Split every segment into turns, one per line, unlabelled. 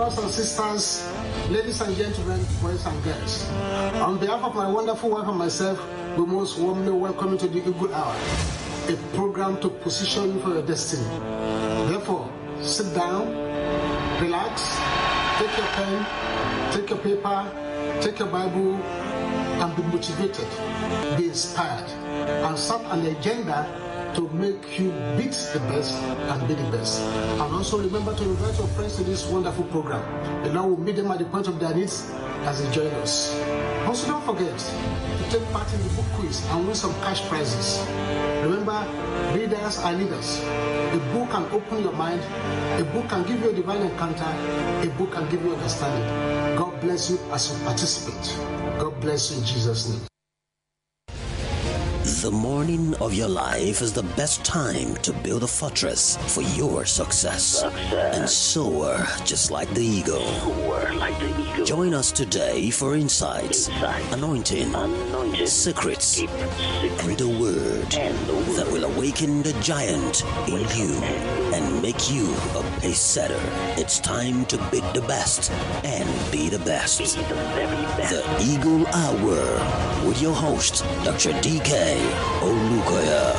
brothers and sisters, ladies and gentlemen, boys and girls. On behalf of my wonderful wife and myself, we most warmly welcome you to the Eagle Hour, a program to position you for your destiny. Therefore, sit down, relax, take your pen, take your paper, take your Bible, and be motivated, be inspired, and set an agenda to make you beat the best and be the best. And also remember to invite your friends to this wonderful program. The Lord will meet them at the point of their needs as they join us. Also, don't forget to take part in the book quiz and win some cash prizes. Remember, readers are leaders. A book can open your mind, a book can give you a divine encounter, a book can give you understanding. God bless you as you participate. God bless you in Jesus' name.
The morning of your life is the best time to build a fortress for your success, success. and soar just like the eagle.
Soar like the eagle.
Join us today for insights,
Insight.
anointing, secrets,
Deep
and the word
And the word.
that will awaken the giant in you and make you a pace setter. It's time to beat the best and be the
Be
best.
the very best.
The Eagle Hour with your host, Dr. DK Olukoya.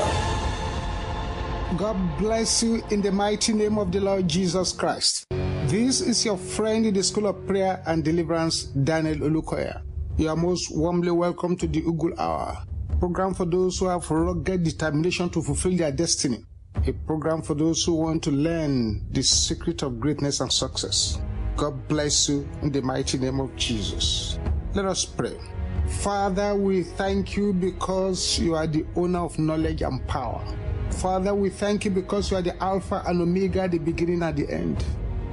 God bless you in the mighty name of the Lord Jesus Christ. This is your friend in the School of Prayer and Deliverance, Daniel Olukoya. You are most warmly welcome to the Eagle Hour, program for those who have rugged determination to fulfill their destiny, a program for those who want to learn the secret of greatness and success. God bless you in the mighty name of Jesus. Let us pray. Father, we thank you because you are the owner of knowledge and power. Father, we thank you because you are the Alpha and Omega, the beginning and the end.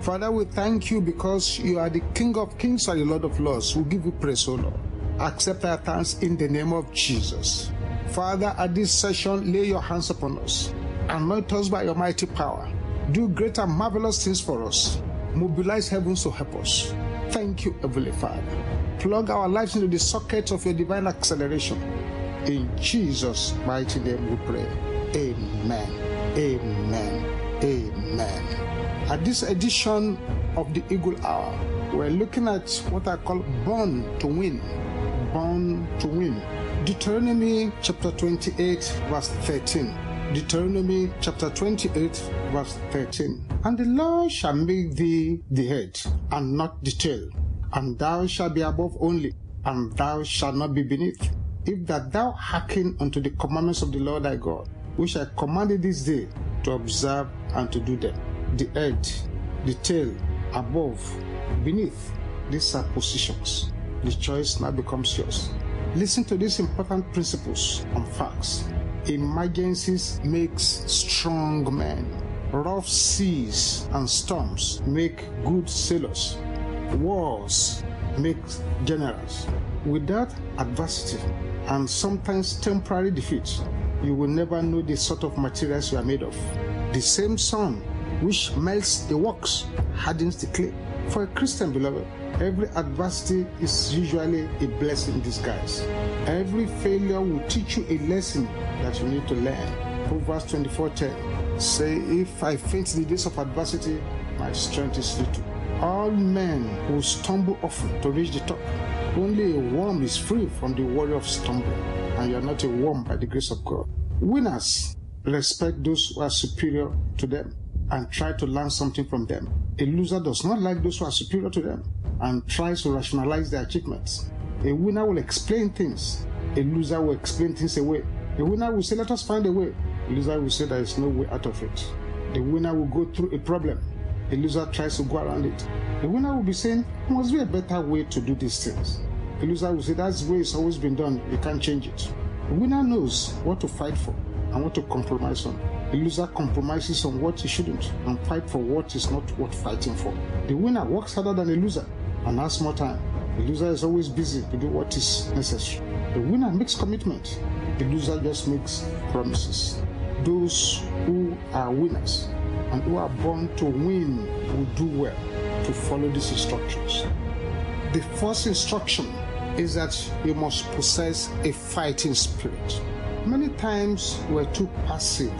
Father, we thank you because you are the King of Kings and the Lord of Lords. We give you praise, O Lord. Accept our thanks in the name of Jesus. Father, at this session, lay your hands upon us. Anoint us by your mighty power. Do great and marvelous things for us. Mobilize heavens to help us. Thank you, Heavenly Father. Plug our lives into the socket of your divine acceleration. In Jesus' mighty name we pray. Amen. Amen. Amen. At this edition of the Eagle Hour, we're looking at what I call born to win. Born to win. Deuteronomy chapter 28, verse 13. Deuteronomy chapter 28, verse 13. And the Lord shall make thee the head, and not the tail, and thou shalt be above only, and thou shalt not be beneath. If that thou hearken unto the commandments of the Lord thy God, which I commanded this day to observe and to do them. The head, the tail, above, beneath, these are positions. The choice now becomes yours. Listen to these important principles and facts. Emergencies makes strong men. Rough seas and storms make good sailors. Wars make generals. Without adversity and sometimes temporary defeat, you will never know the sort of materials you are made of. The same sun which melts the wax hardens the clay. For a Christian, beloved, every adversity is usually a blessing in disguise. Every failure will teach you a lesson that you need to learn. Proverbs 24:10 say, If I faint in the days of adversity, my strength is little. All men will stumble often to reach the top. Only a worm is free from the worry of stumbling, and you are not a worm by the grace of God. Winners respect those who are superior to them and try to learn something from them. A loser does not like those who are superior to them and tries to rationalize their achievements. A winner will explain things, a loser will explain things away. A winner will say, Let us find a way. A loser will say, There is no way out of it. The winner will go through a problem. A loser tries to go around it. The winner will be saying, There must be a better way to do these things. A loser will say, That's the way it's always been done. You can't change it. The winner knows what to fight for and what to compromise on. The loser compromises on what he shouldn't and fight for what is not worth fighting for. The winner works harder than the loser and has more time. The loser is always busy to do what is necessary. The winner makes commitment. The loser just makes promises. Those who are winners and who are born to win will do well to follow these instructions. The first instruction is that you must possess a fighting spirit. Many times we're too passive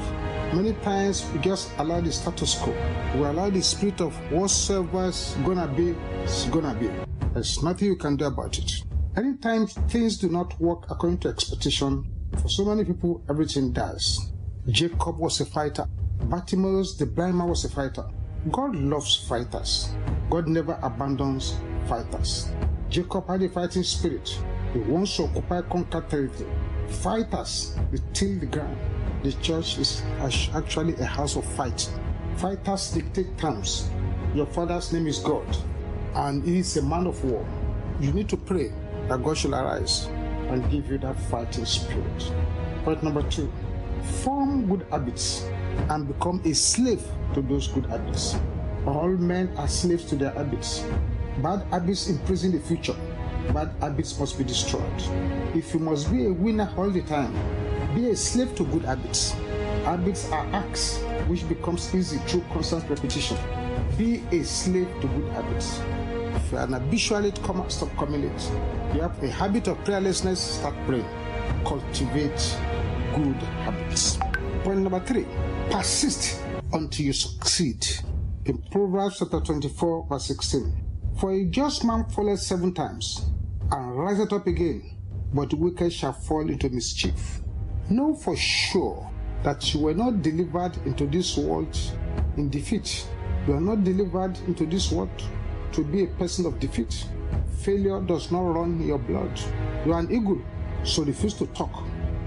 Many times we just allow the status quo. We allow the spirit of whatsoever's gonna be, is gonna be. There's nothing you can do about it. Anytime things do not work according to expectation, for so many people, everything dies. Jacob was a fighter. Bartimaeus, the blind man, was a fighter. God loves fighters. God never abandons fighters. Jacob had a fighting spirit. He wants to occupy conquer territory. Fighters, they till the ground. The church is actually a house of fight. Fighters dictate terms. Your father's name is God, and he is a man of war. You need to pray that God shall arise and give you that fighting spirit. Point number two form good habits and become a slave to those good habits. All men are slaves to their habits. Bad habits imprison the future. Bad habits must be destroyed. If you must be a winner all the time, be a slave to good habits. Habits are acts which becomes easy through constant repetition. Be a slave to good habits. If you are an habitual latecomer, stop coming late. You have a habit of prayerlessness, start praying. Cultivate good habits. Point number three persist until you succeed. In Proverbs chapter 24, verse 16. For a just man falleth seven times and riseth up again, but the wicked shall fall into mischief. Know for sure that you were not delivered into this world in defeat. You are not delivered into this world to be a person of defeat. Failure does not run your blood. You are an eagle, so refuse to talk,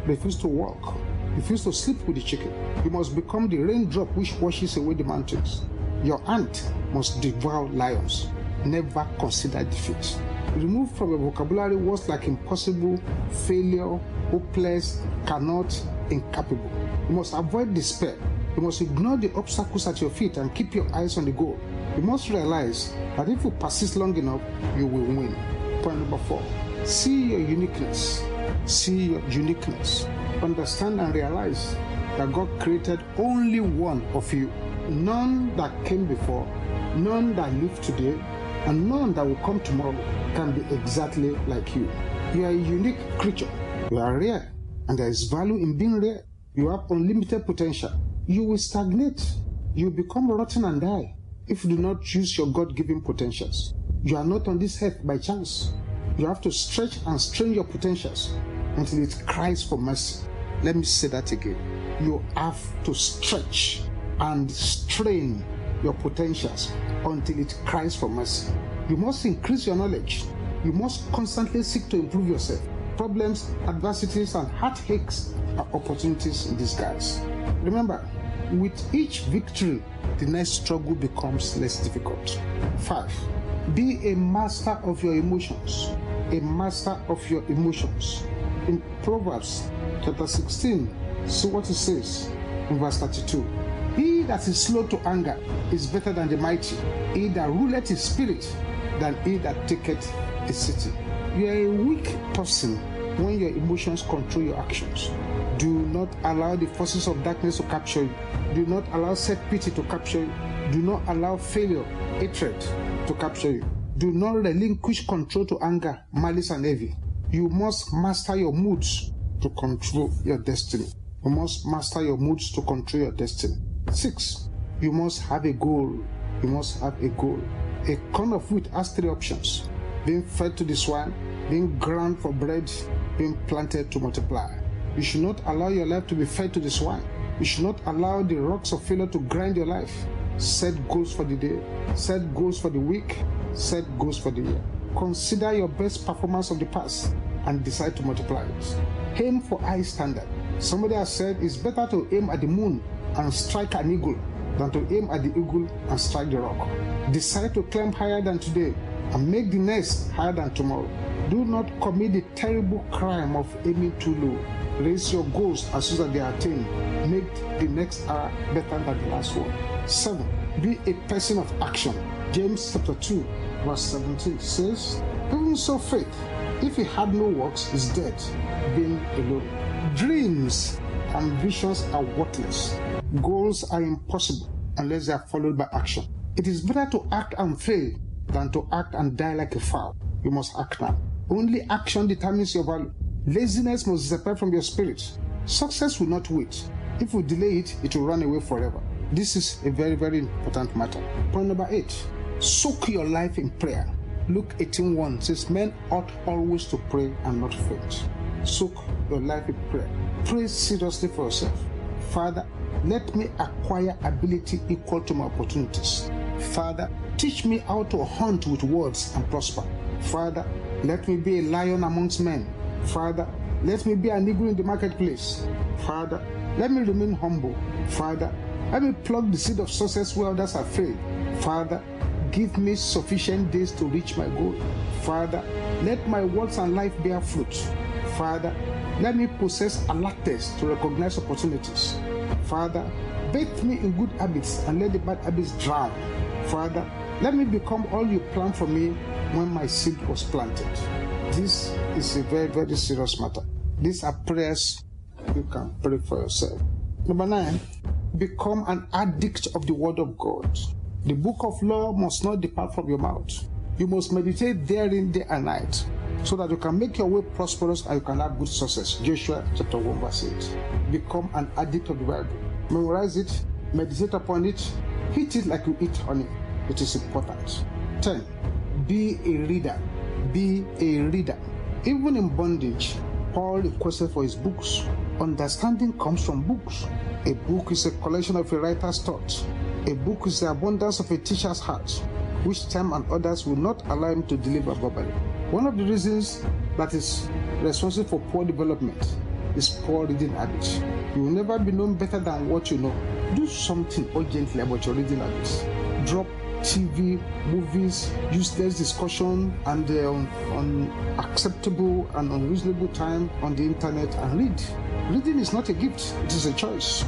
refuse to walk, refuse to sleep with the chicken. You must become the raindrop which washes away the mountains. Your ant must devour lions. Never consider defeat. Remove from your vocabulary words like impossible, failure, hopeless, cannot, incapable. You must avoid despair. You must ignore the obstacles at your feet and keep your eyes on the goal. You must realize that if you persist long enough, you will win. Point number four see your uniqueness. See your uniqueness. Understand and realize that God created only one of you. None that came before, none that live today, and none that will come tomorrow can be exactly like you. You are a unique creature. You are rare, and there is value in being rare. You have unlimited potential. You will stagnate. You will become rotten and die if you do not use your God given potentials. You are not on this earth by chance. You have to stretch and strain your potentials until it cries for mercy. Let me say that again. You have to stretch and strain your potentials until it cries for mercy. You must increase your knowledge. You must constantly seek to improve yourself. Problems, adversities, and heartaches are opportunities in disguise. Remember, with each victory, the next struggle becomes less difficult. 5. Be a master of your emotions. A master of your emotions. In Proverbs chapter 16, see what it says in verse 32. He that is slow to anger is better than the mighty. He that ruleth his spirit than he that taketh a city. You are a weak person when your emotions control your actions. Do not allow the forces of darkness to capture you. Do not allow self pity to capture you. Do not allow failure, hatred to capture you. Do not relinquish control to anger, malice, and envy. You must master your moods to control your destiny. You must master your moods to control your destiny. Six, you must have a goal. You must have a goal. A corn of wheat has three options being fed to the swine, being ground for bread, being planted to multiply. You should not allow your life to be fed to the swine. You should not allow the rocks of failure to grind your life. Set goals for the day, set goals for the week, set goals for the year. Consider your best performance of the past and decide to multiply it. Aim for high standard. Somebody has said it's better to aim at the moon and strike an eagle than to aim at the eagle and strike the rock. Decide to climb higher than today and make the next higher than tomorrow. Do not commit the terrible crime of aiming too low. Raise your goals as soon as they are attained. Make the next hour better than the last one. 7. Be a person of action. James chapter 2, verse 17 says, Even so, faith, if it had no works, is dead, being alone. Dreams and visions are worthless. Goals are impossible unless they are followed by action. It is better to act and fail than to act and die like a fowl. You must act now. Only action determines your value. Laziness must disappear from your spirit. Success will not wait. If we delay it, it will run away forever. This is a very, very important matter. Point number eight soak your life in prayer. Luke 18:1 says, Men ought always to pray and not faint. Soak your life in prayer. Pray seriously for yourself. Father, let me acquire ability equal to my opportunities. Father, teach me how to hunt with words and prosper. Father, let me be a lion amongst men. Father, let me be an eagle in the marketplace. Father, let me remain humble. Father, let me pluck the seed of success where others have failed. Father, give me sufficient days to reach my goal. Father, let my words and life bear fruit. Father, let me possess alertness to recognize opportunities. Father, bathe me in good habits and let the bad habits drown. Father, let me become all you planned for me when my seed was planted. This is a very, very serious matter. These are prayers you can pray for yourself. Number nine, become an addict of the Word of God. The book of law must not depart from your mouth. You must meditate therein day and night so that you can make your way prosperous and you can have good success. Joshua chapter 1, verse 8. Become an addict of the Bible. Memorize it, meditate upon it, hit it like you eat honey. It is important. 10. Be a reader. Be a reader. Even in bondage, Paul requested for his books. Understanding comes from books. A book is a collection of a writer's thoughts. A book is the abundance of a teacher's heart, which time and others will not allow him to deliver verbally. One of the reasons that is responsible for poor development is poor reading habits. You will never be known better than what you know. Do something urgently about your reading habits. Drop TV, movies, useless discussion, and uh, unacceptable and unreasonable time on the internet and read. Reading is not a gift, it is a choice.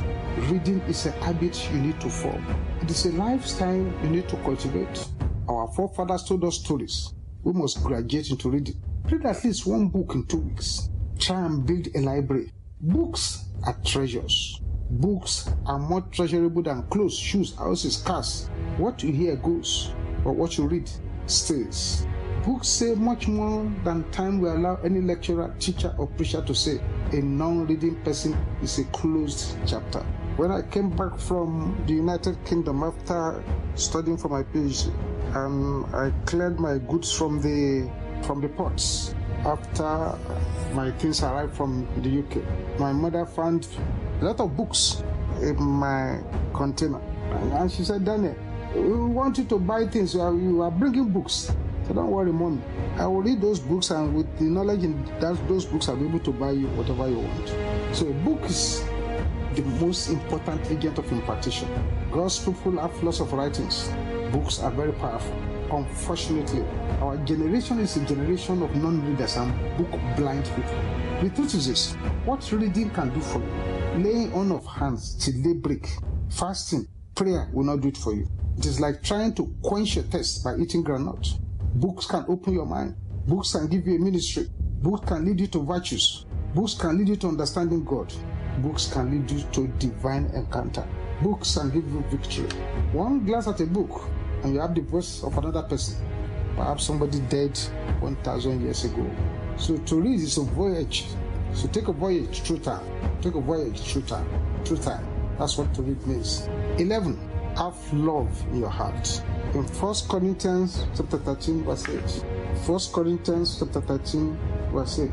Reading is a habit you need to form. It is a lifestyle you need to cultivate. Our forefathers told us stories. We must graduate into reading. Read at least one book in two weeks. Try and build a library. Books are treasures. Books are more treasurable than clothes, shoes, houses, cars. What you hear goes, but what you read stays. Books say much more than time will allow any lecturer, teacher, or preacher to say. A non reading person is a closed chapter. When I came back from the United Kingdom after studying for my PhD, and um, I cleared my goods from the from the ports after my things arrived from the UK. My mother found a lot of books in my container, and she said, "Daniel, we want you to buy things. You are, you are bringing books." So don't worry, mommy. I will read those books, and with the knowledge in that those books, I'll be able to buy you whatever you want. So a book is the most important agent of impartation. God's people have lots of writings. Books are very powerful. Unfortunately, our generation is a generation of non-readers and book-blind people. The truth is this: what reading can do for you, laying on of hands till they break, fasting, prayer will not do it for you. It is like trying to quench your thirst by eating granite. Books can open your mind. Books can give you a ministry. Books can lead you to virtues. Books can lead you to understanding God. Books can lead you to divine encounter. Books can give you victory. One glance at a book, and you have the voice of another person, perhaps somebody dead 1,000 years ago. So to read is a voyage. So take a voyage through time. Take a voyage through time. Through time. That's what to read means. 11. Have love in your heart. In 1 Corinthians chapter 13, verse 8. 1 Corinthians chapter 13, verse 8.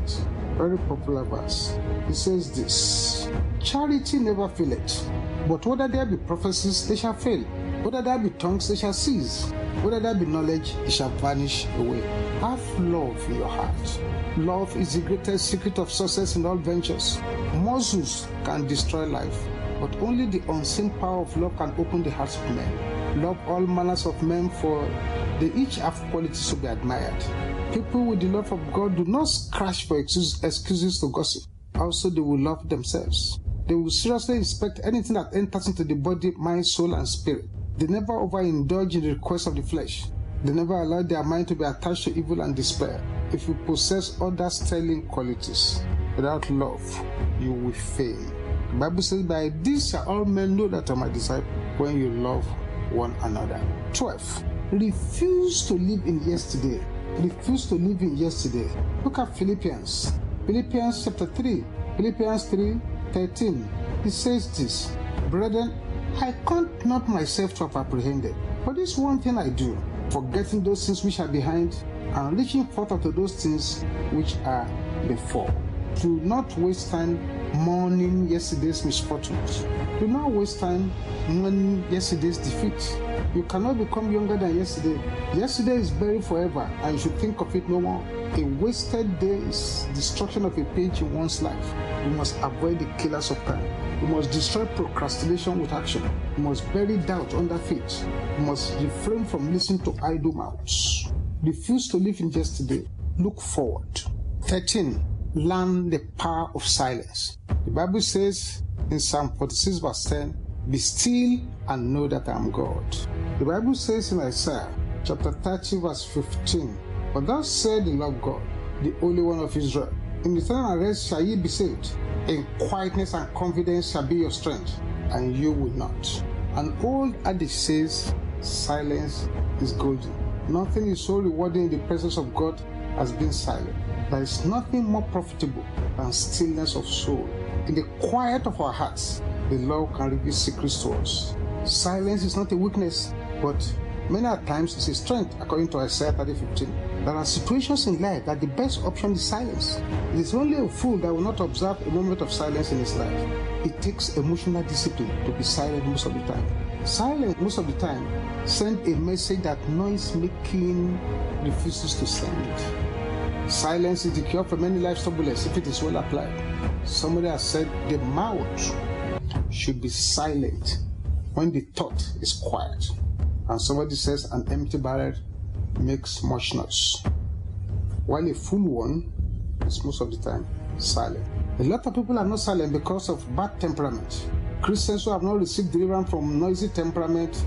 Very popular verse. It says this Charity never faileth, but whether there be prophecies, they shall fail. Whether there be tongues, they shall cease. Whether there be knowledge, it shall vanish away. Have love in your heart. Love is the greatest secret of success in all ventures. Muscles can destroy life, but only the unseen power of love can open the hearts of men. Love all manners of men, for they each have qualities to be admired. People with the love of God do not scratch for excuses to gossip. Also, they will love themselves. They will seriously inspect anything that enters into the body, mind, soul, and spirit. They never overindulge in the requests of the flesh. They never allow their mind to be attached to evil and despair. If you possess other sterling qualities without love, you will fail. The Bible says, By this shall all men know that I am my disciple when you love one another. 12. Refuse to live in yesterday. Refuse to live in yesterday. Look at Philippians. Philippians chapter 3. Philippians 3 13. He says this, Brethren, I count not myself to have apprehended, but this one thing I do, forgetting those things which are behind and reaching forth unto those things which are before. Do not waste time mourning yesterday's misfortunes. Do not waste time mourning yesterday's defeat. You cannot become younger than yesterday. Yesterday is buried forever, and you should think of it no more. A wasted day is destruction of a page in one's life. We must avoid the killers of time. We must destroy procrastination with action. We must bury doubt under faith. We must refrain from listening to idle mouths. Refuse to live in yesterday. Look forward. 13. Learn the power of silence. The Bible says in Psalm 46, verse 10, Be still and know that I am God. The Bible says in Isaiah chapter 30, verse 15, But thus said the Lord God, the Holy One of Israel, In the time and rest shall ye be saved. In quietness and confidence shall be your strength, and you will not. An old adage says, Silence is golden. Nothing is so rewarding in the presence of God as being silent. There is nothing more profitable than stillness of soul. In the quiet of our hearts, the Lord can reveal secrets to us. Silence is not a weakness, but many a times it's a strength, according to Isaiah 30 15. There are situations in life that the best option is silence. It is only a fool that will not observe a moment of silence in his life. It takes emotional discipline to be silent most of the time. Silence most of the time sends a message that noise making refuses to send. Silence is the cure for many life turbulence if it is well applied. Somebody has said the mouth should be silent when the thought is quiet. And somebody says an empty barrel makes much noise. While a full one is most of the time silent. A lot of people are not silent because of bad temperament. Christians who have not received deliverance from noisy temperament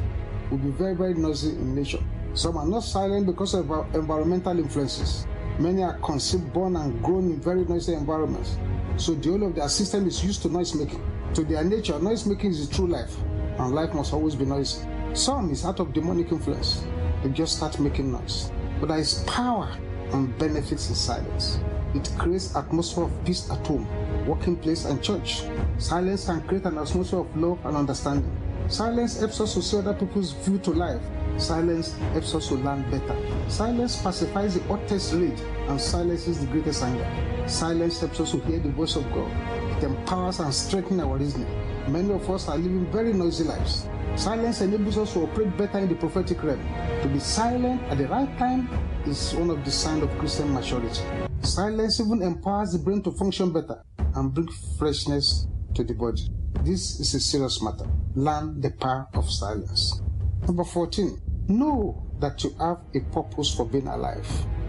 will be very, very noisy in nature. Some are not silent because of environmental influences. Many are conceived, born, and grown in very noisy environments. So the whole of their system is used to noise making. To their nature, noise making is true life, and life must always be noisy. Some is out of demonic influence. Just start making noise. But there is power and benefits in silence. It creates atmosphere of peace at home, working place, and church. Silence can create an atmosphere of love and understanding. Silence helps us to see other people's view to life. Silence helps us to learn better. Silence pacifies the hottest rage and silences the greatest anger. Silence helps us to hear the voice of God. It empowers and strengthens our reasoning. Many of us are living very noisy lives. Silence enables us to operate better in the prophetic realm. To be silent at the right time is one of the signs of Christian maturity. Silence even empowers the brain to function better and bring freshness to the body. This is a serious matter. Learn the power of silence. Number 14. Know that you have a purpose for being alive.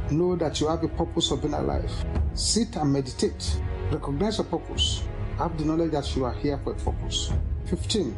Know that you have a purpose for being alive. Sit and meditate. Recognize your purpose. Have the knowledge that you are here for a purpose. 15.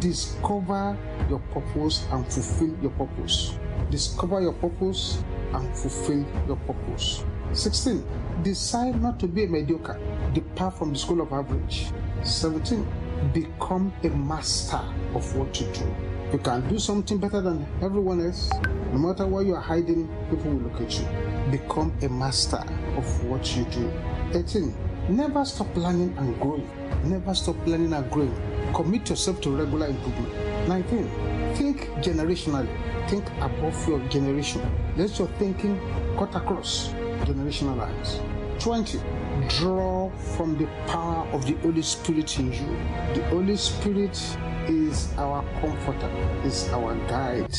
Discover your purpose and fulfill your purpose. Discover your purpose and fulfill your purpose. 16. Decide not to be a mediocre. Depart from the school of average. 17. Become a master of what you do. You can do something better than everyone else. No matter where you are hiding, people will look at you. Become a master of what you do. 18. Never stop learning and growing. Never stop learning and growing. Commit yourself to regular improvement. 19. Think generationally. Think above your generation. Let your thinking cut across generational lines. 20. Draw from the power of the Holy Spirit in you. The Holy Spirit is our comforter, is our guide,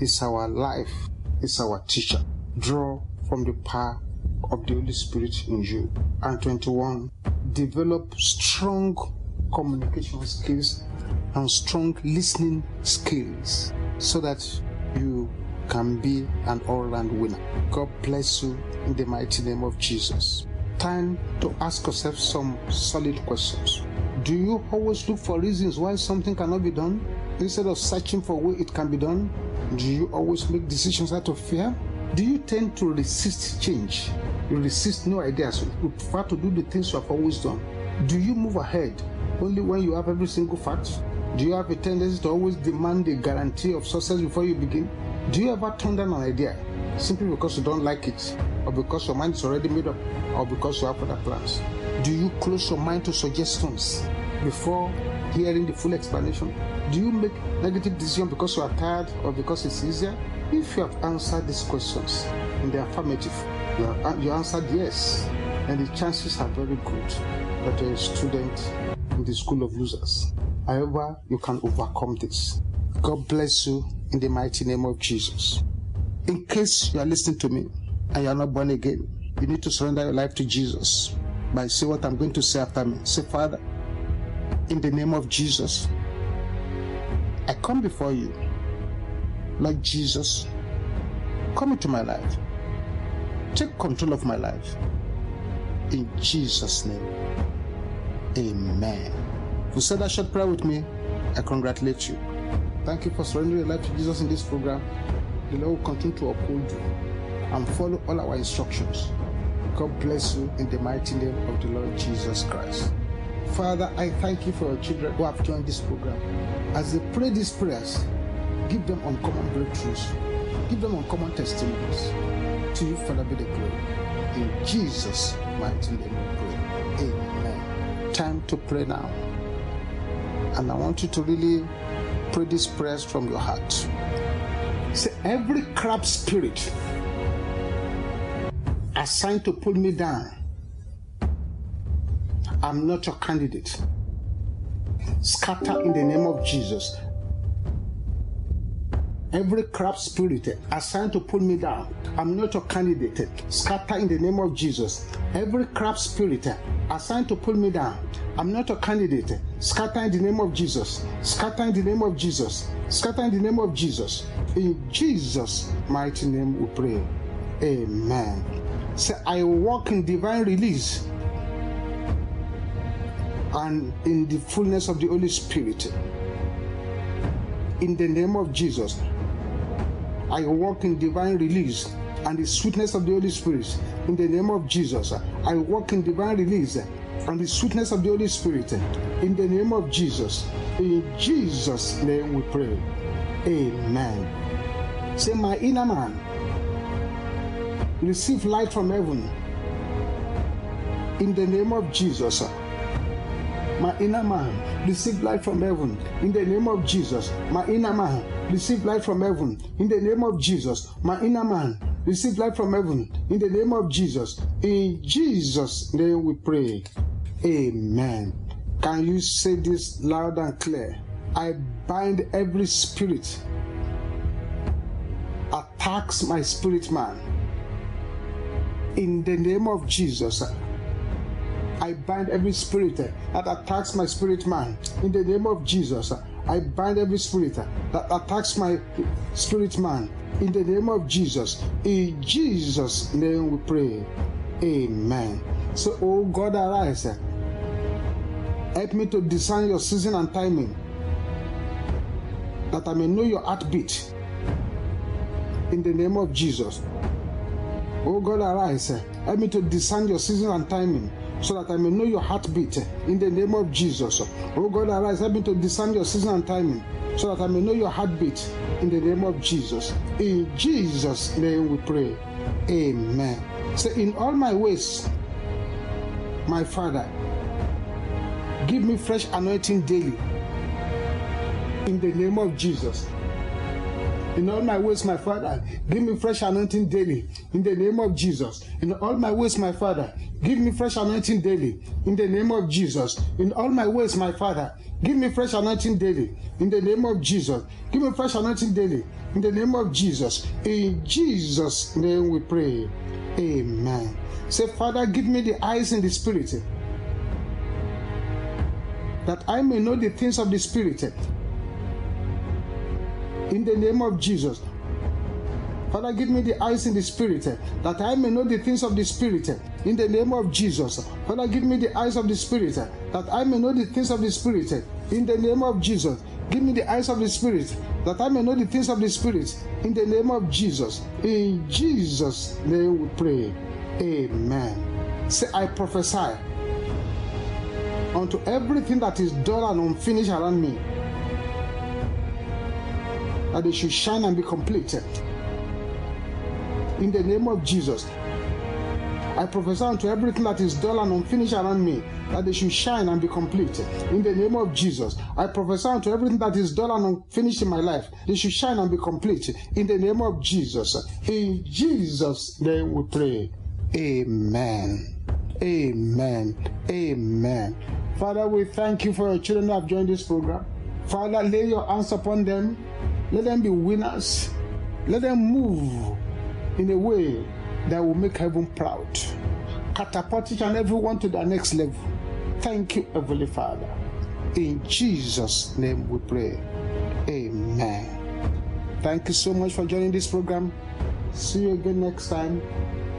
is our life, is our teacher. Draw from the power of the Holy Spirit in you. And 21. Develop strong communication skills and strong listening skills so that you can be an all round winner. God bless you in the mighty name of Jesus. Time to ask yourself some solid questions. Do you always look for reasons why something cannot be done instead of searching for where it can be done? Do you always make decisions out of fear? Do you tend to resist change? You resist new ideas. You prefer to do the things you have always done. Do you move ahead only when you have every single fact? Do you have a tendency to always demand a guarantee of success before you begin? Do you ever turn down an idea simply because you don't like it, or because your mind is already made up, or because you have other plans? Do you close your mind to suggestions before hearing the full explanation? Do you make negative decisions because you are tired or because it's easier? If you have answered these questions in the affirmative, you, are, you answered yes, and the chances are very good that you're a student in the school of losers. However, you can overcome this. God bless you in the mighty name of Jesus. In case you are listening to me and you are not born again, you need to surrender your life to Jesus by say what I'm going to say after me. Say, Father, in the name of Jesus, I come before you. Lord Jesus, come into my life. Take control of my life. In Jesus' name, amen. You said that short prayer with me, I congratulate you. Thank you for surrendering your life to Jesus in this program. The Lord will continue to uphold you and follow all our instructions. God bless you in the mighty name of the Lord Jesus Christ. Father, I thank you for your children who have joined this program. As they pray these prayers, give them uncommon breakthroughs, give them uncommon testimonies. To you, Father, be the glory. In Jesus' mighty name. Time to pray now. And I want you to really pray these prayers from your heart. Say, every crab spirit assigned to pull me down, I'm not your candidate. Scatter in the name of Jesus. Every crap spirit assigned to pull me down, I'm not your candidate. Scatter in the name of Jesus. Every crap spirit assigned to pull me down, I'm not a candidate. Scatter in the name of Jesus. Scatter in the name of Jesus. Scatter in the name of Jesus. In Jesus' mighty name we pray. Amen. Say, I walk in divine release and in the fullness of the Holy Spirit. In the name of Jesus, I walk in divine release and the sweetness of the Holy Spirit. In the name of Jesus, I walk in divine release and the sweetness of the Holy Spirit. In the name of Jesus. In Jesus' name we pray. Amen. Say, my inner man, receive light from heaven. In the name of Jesus. My inner man, receive light from heaven. In the name of Jesus. My inner man, receive light from heaven. In the name of Jesus. My inner man, receive light from heaven. In the name of Jesus. In Jesus' name we pray. Amen. Can you say this loud and clear? I bind every spirit that attacks my spirit man. In the name of Jesus, I bind every spirit that attacks my spirit man. In the name of Jesus, I bind every spirit that attacks my spirit man. In the name of Jesus, in Jesus' name we pray. Amen. So, oh God, arise. Help me to discern your season and timing, that I may know your heartbeat. In the name of Jesus. Oh God, arise. Help me to discern your season and timing so that I may know your heartbeat in the name of Jesus. Oh God, arise. Help me to discern your season and timing so that I may know your heartbeat in the name of Jesus. In Jesus' name we pray. Amen. Say, in all my ways, my Father, give me fresh anointing daily. In the name of Jesus. In all my ways, my Father, give me fresh anointing daily. In the name of Jesus. In all my ways, my Father, give me fresh anointing daily. In the name of Jesus. In all my ways, my Father, give me fresh anointing daily. In the name of Jesus. Give me fresh anointing daily. In the name of Jesus. In Jesus' name we pray. Amen. Say, Father, give me the eyes in the Spirit that I may know the things of the Spirit in the name of Jesus. Father, give me the eyes in the spirit eh, that I may know the things of the spirit eh, in the name of Jesus. Father, give me the eyes of the spirit eh, that I may know the things of the spirit in the name of Jesus. Give me the eyes of the spirit that I may know the things of the spirit in the name of Jesus. In Jesus' name we pray. Amen. Say, I prophesy unto everything that is dull and unfinished around me that they should shine and be completed. In the name of Jesus, I prophesy unto everything that is dull and unfinished around me, that they should shine and be complete. In the name of Jesus, I prophesy unto everything that is dull and unfinished in my life, they should shine and be complete. In the name of Jesus. In Jesus' name we pray. Amen. Amen. Amen. Father, we thank you for your children who have joined this program. Father, lay your hands upon them. Let them be winners. Let them move in a way that will make heaven proud. Catapult each and everyone to the next level. Thank you, Heavenly Father. In Jesus' name we pray. Amen. Thank you so much for joining this program. See you again next time.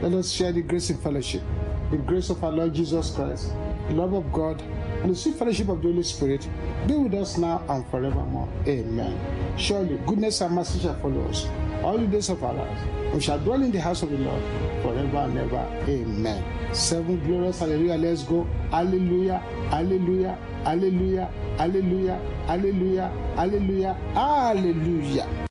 Let us share the grace in fellowship. The grace of our Lord Jesus Christ, the love of God, and the sweet fellowship of the Holy Spirit be with us now and forevermore. Amen. Surely goodness and mercy shall follow us all the days of our lives. We shall dwell in the house of the Lord forever and ever. Amen. Seven glorious hallelujah. Let's go. Hallelujah. Hallelujah. Hallelujah. Hallelujah. Hallelujah. Hallelujah. Hallelujah.